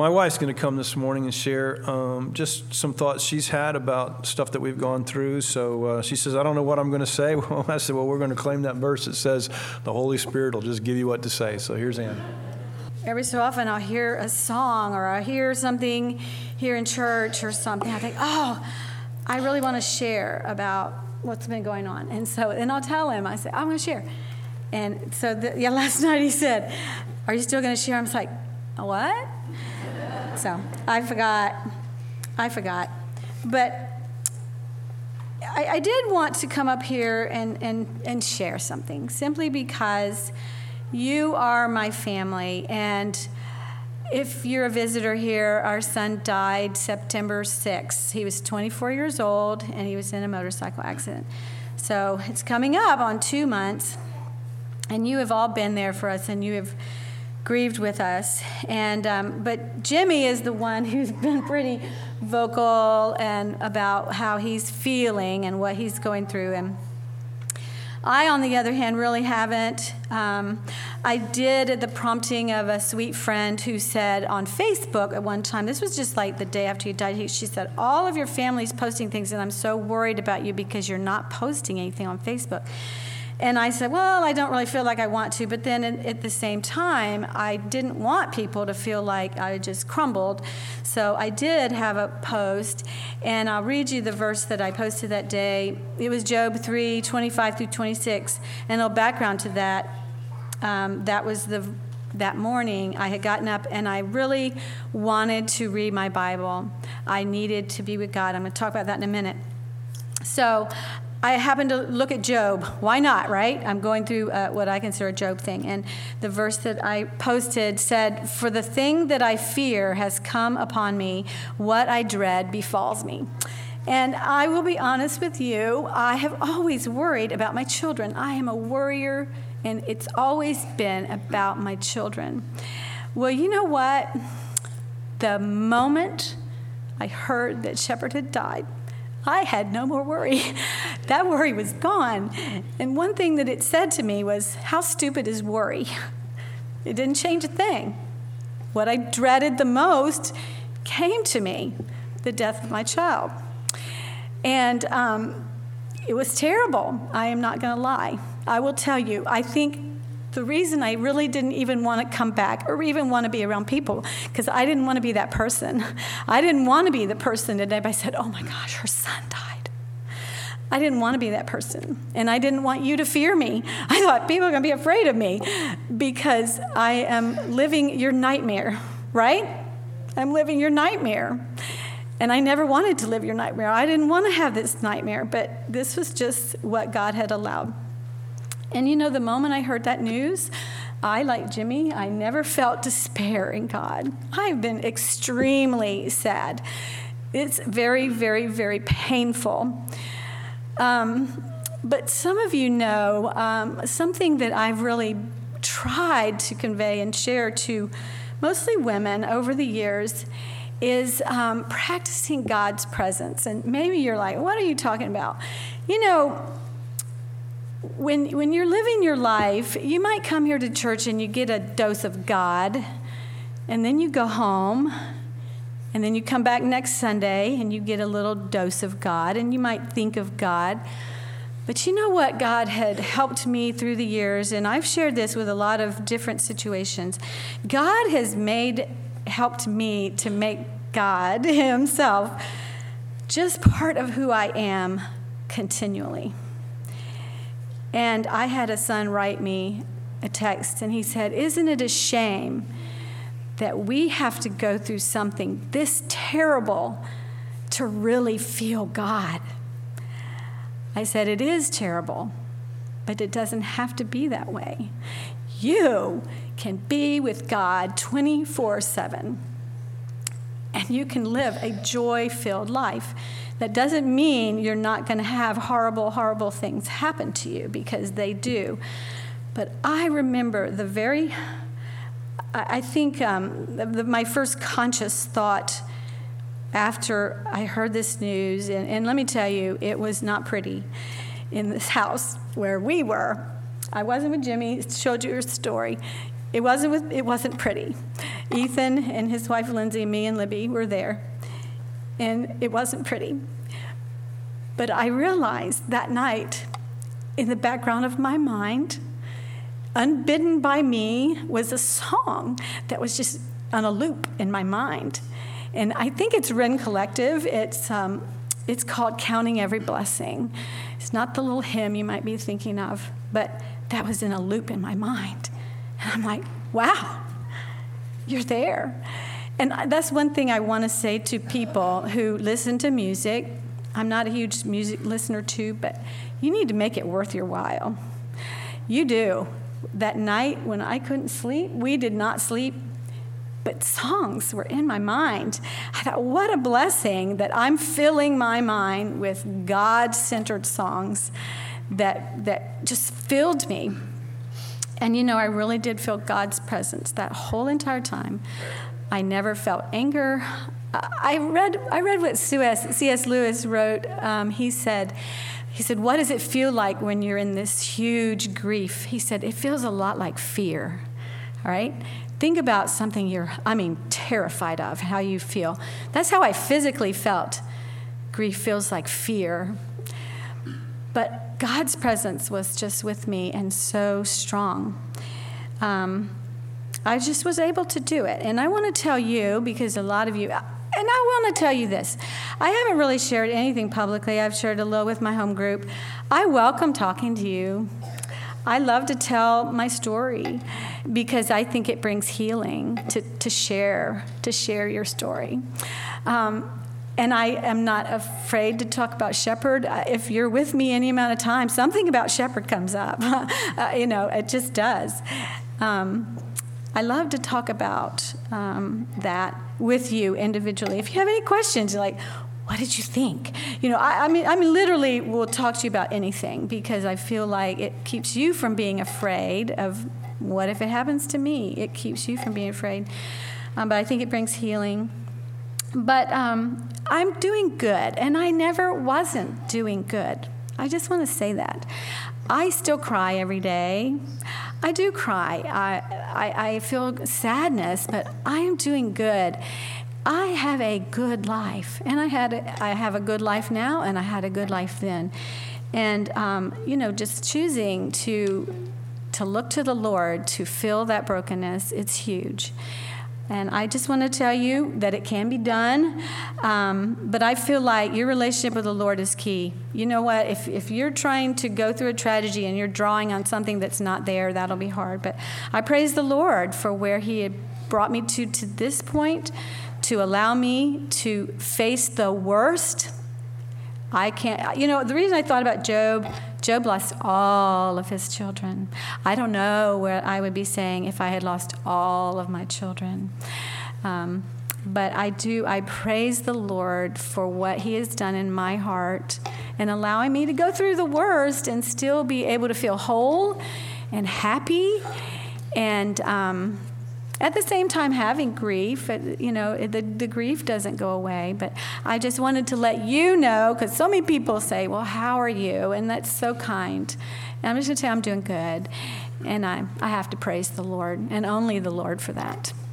my wife's going to come this morning and share um, just some thoughts she's had about stuff that we've gone through. So uh, she says, I don't know what I'm going to say. Well, I said, Well, we're going to claim that verse that says the Holy Spirit will just give you what to say. So here's Ann. Every so often, I'll hear a song or I hear something here in church or something. I think, Oh, I really want to share about what's been going on. And so, and I'll tell him, I say, I'm going to share. And so, the, yeah, last night he said, Are you still going to share? I'm like, What? So I forgot. I forgot. But I, I, did want to come up here and, and, and share something simply because you are my family. And if you're a visitor here, our son died September 6th. He was 24 years old and he was in a motorcycle accident. So it's coming up on two months. And you have all been there for us and you have grieved with us. And um, but Jimmy is the one who's been pretty vocal and about how he's feeling and what he's going through. And I, on the other hand, really haven't. Um, I did at the prompting of a sweet friend who said on Facebook at one time, this was just like the day after he died, she said, All of your family's posting things, and I'm so worried about you because you're not posting anything on Facebook. And I said, Well, I don't really feel like I want to. But then at the same time, I didn't want people to feel like I just crumbled. So I did have a post. And I'll read you the verse that I posted that day. It was Job 3 25 through 26. And a little background to that um, that was the that morning I had gotten up and I really wanted to read my Bible. I needed to be with God. I'm going to talk about that in a minute. So I happened to look at Job. Why not, right? I'm going through uh, what I consider a Job thing. And the verse that I posted said, For the thing that I fear has come upon me, what I dread befalls me. And I will be honest with you, I have always worried about my children. I am a worrier, and it's always been about my children. Well, you know what? The moment I heard that Shepard had died, I had no more worry. that worry was gone. And one thing that it said to me was, How stupid is worry? It didn't change a thing. What I dreaded the most came to me the death of my child. And um, it was terrible. I am not going to lie. I will tell you, I think the reason I really didn't even want to come back or even want to be around people, because I didn't want to be that person. I didn't want to be the person that everybody said, oh my gosh, her son died. I didn't want to be that person. And I didn't want you to fear me. I thought people are going to be afraid of me because I am living your nightmare, right? I'm living your nightmare. And I never wanted to live your nightmare. I didn't want to have this nightmare, but this was just what God had allowed. And you know, the moment I heard that news, I, like Jimmy, I never felt despair in God. I've been extremely sad. It's very, very, very painful. Um, but some of you know um, something that I've really tried to convey and share to mostly women over the years is um, practicing God's presence. And maybe you're like, what are you talking about? You know, when, when you're living your life, you might come here to church and you get a dose of God, and then you go home, and then you come back next Sunday and you get a little dose of God, and you might think of God. But you know what God had helped me through the years, and I've shared this with a lot of different situations. God has made, helped me to make God Himself just part of who I am continually. And I had a son write me a text, and he said, Isn't it a shame that we have to go through something this terrible to really feel God? I said, It is terrible, but it doesn't have to be that way. You can be with God 24 7, and you can live a joy filled life. That doesn't mean you're not going to have horrible, horrible things happen to you because they do. But I remember the very, I think um, the, my first conscious thought after I heard this news, and, and let me tell you, it was not pretty in this house where we were. I wasn't with Jimmy, showed you your story. It wasn't, with, it wasn't pretty. Ethan and his wife Lindsay, me and Libby were there, and it wasn't pretty. But I realized that night, in the background of my mind, unbidden by me, was a song that was just on a loop in my mind. And I think it's Rend Collective. It's, um, it's called Counting Every Blessing. It's not the little hymn you might be thinking of, but that was in a loop in my mind. And I'm like, wow, you're there. And that's one thing I want to say to people who listen to music. I'm not a huge music listener too, but you need to make it worth your while. You do. That night when I couldn't sleep, we did not sleep but songs were in my mind. I thought, what a blessing that I'm filling my mind with God centered songs that, that just filled me. And you know, I really did feel God's presence that whole entire time. I never felt anger. I read, I read what C.S. Lewis wrote. Um, he said, he said, What does it feel like when you're in this huge grief? He said, It feels a lot like fear. All right? Think about something you're, I mean, terrified of, how you feel. That's how I physically felt. Grief feels like fear. But God's presence was just with me and so strong. Um, I just was able to do it. And I want to tell you, because a lot of you, and I want to tell you this. I haven't really shared anything publicly. I've shared a little with my home group. I welcome talking to you. I love to tell my story because I think it brings healing to, to share to share your story. Um, and I am not afraid to talk about Shepherd. Uh, if you're with me any amount of time, something about Shepherd comes up. uh, you know, it just does. Um, I love to talk about um, that with you individually. If you have any questions, like, what did you think? You know, I, I, mean, I mean, literally, we'll talk to you about anything because I feel like it keeps you from being afraid of what if it happens to me? It keeps you from being afraid. Um, but I think it brings healing. But um, I'm doing good, and I never wasn't doing good. I just want to say that. I still cry every day. I do cry. I, I, I feel sadness, but I am doing good. I have a good life, and I had a, I have a good life now, and I had a good life then, and um, you know, just choosing to to look to the Lord to fill that brokenness, it's huge. And I just want to tell you that it can be done. Um, but I feel like your relationship with the Lord is key. You know what? If, if you're trying to go through a tragedy and you're drawing on something that's not there, that'll be hard. But I praise the Lord for where He had brought me to to this point to allow me to face the worst. I can't, you know, the reason I thought about Job Job lost all of his children. I don't know where I would be saying if I had lost all of my children. Um, but I do, I praise the Lord for what He has done in my heart and allowing me to go through the worst and still be able to feel whole and happy and um, at the same time having grief uh, you know the, the grief doesn't go away but i just wanted to let you know because so many people say well how are you? And that's so kind. And i'm just going to say i'm doing good. And I, I have to praise the lord and only the lord for that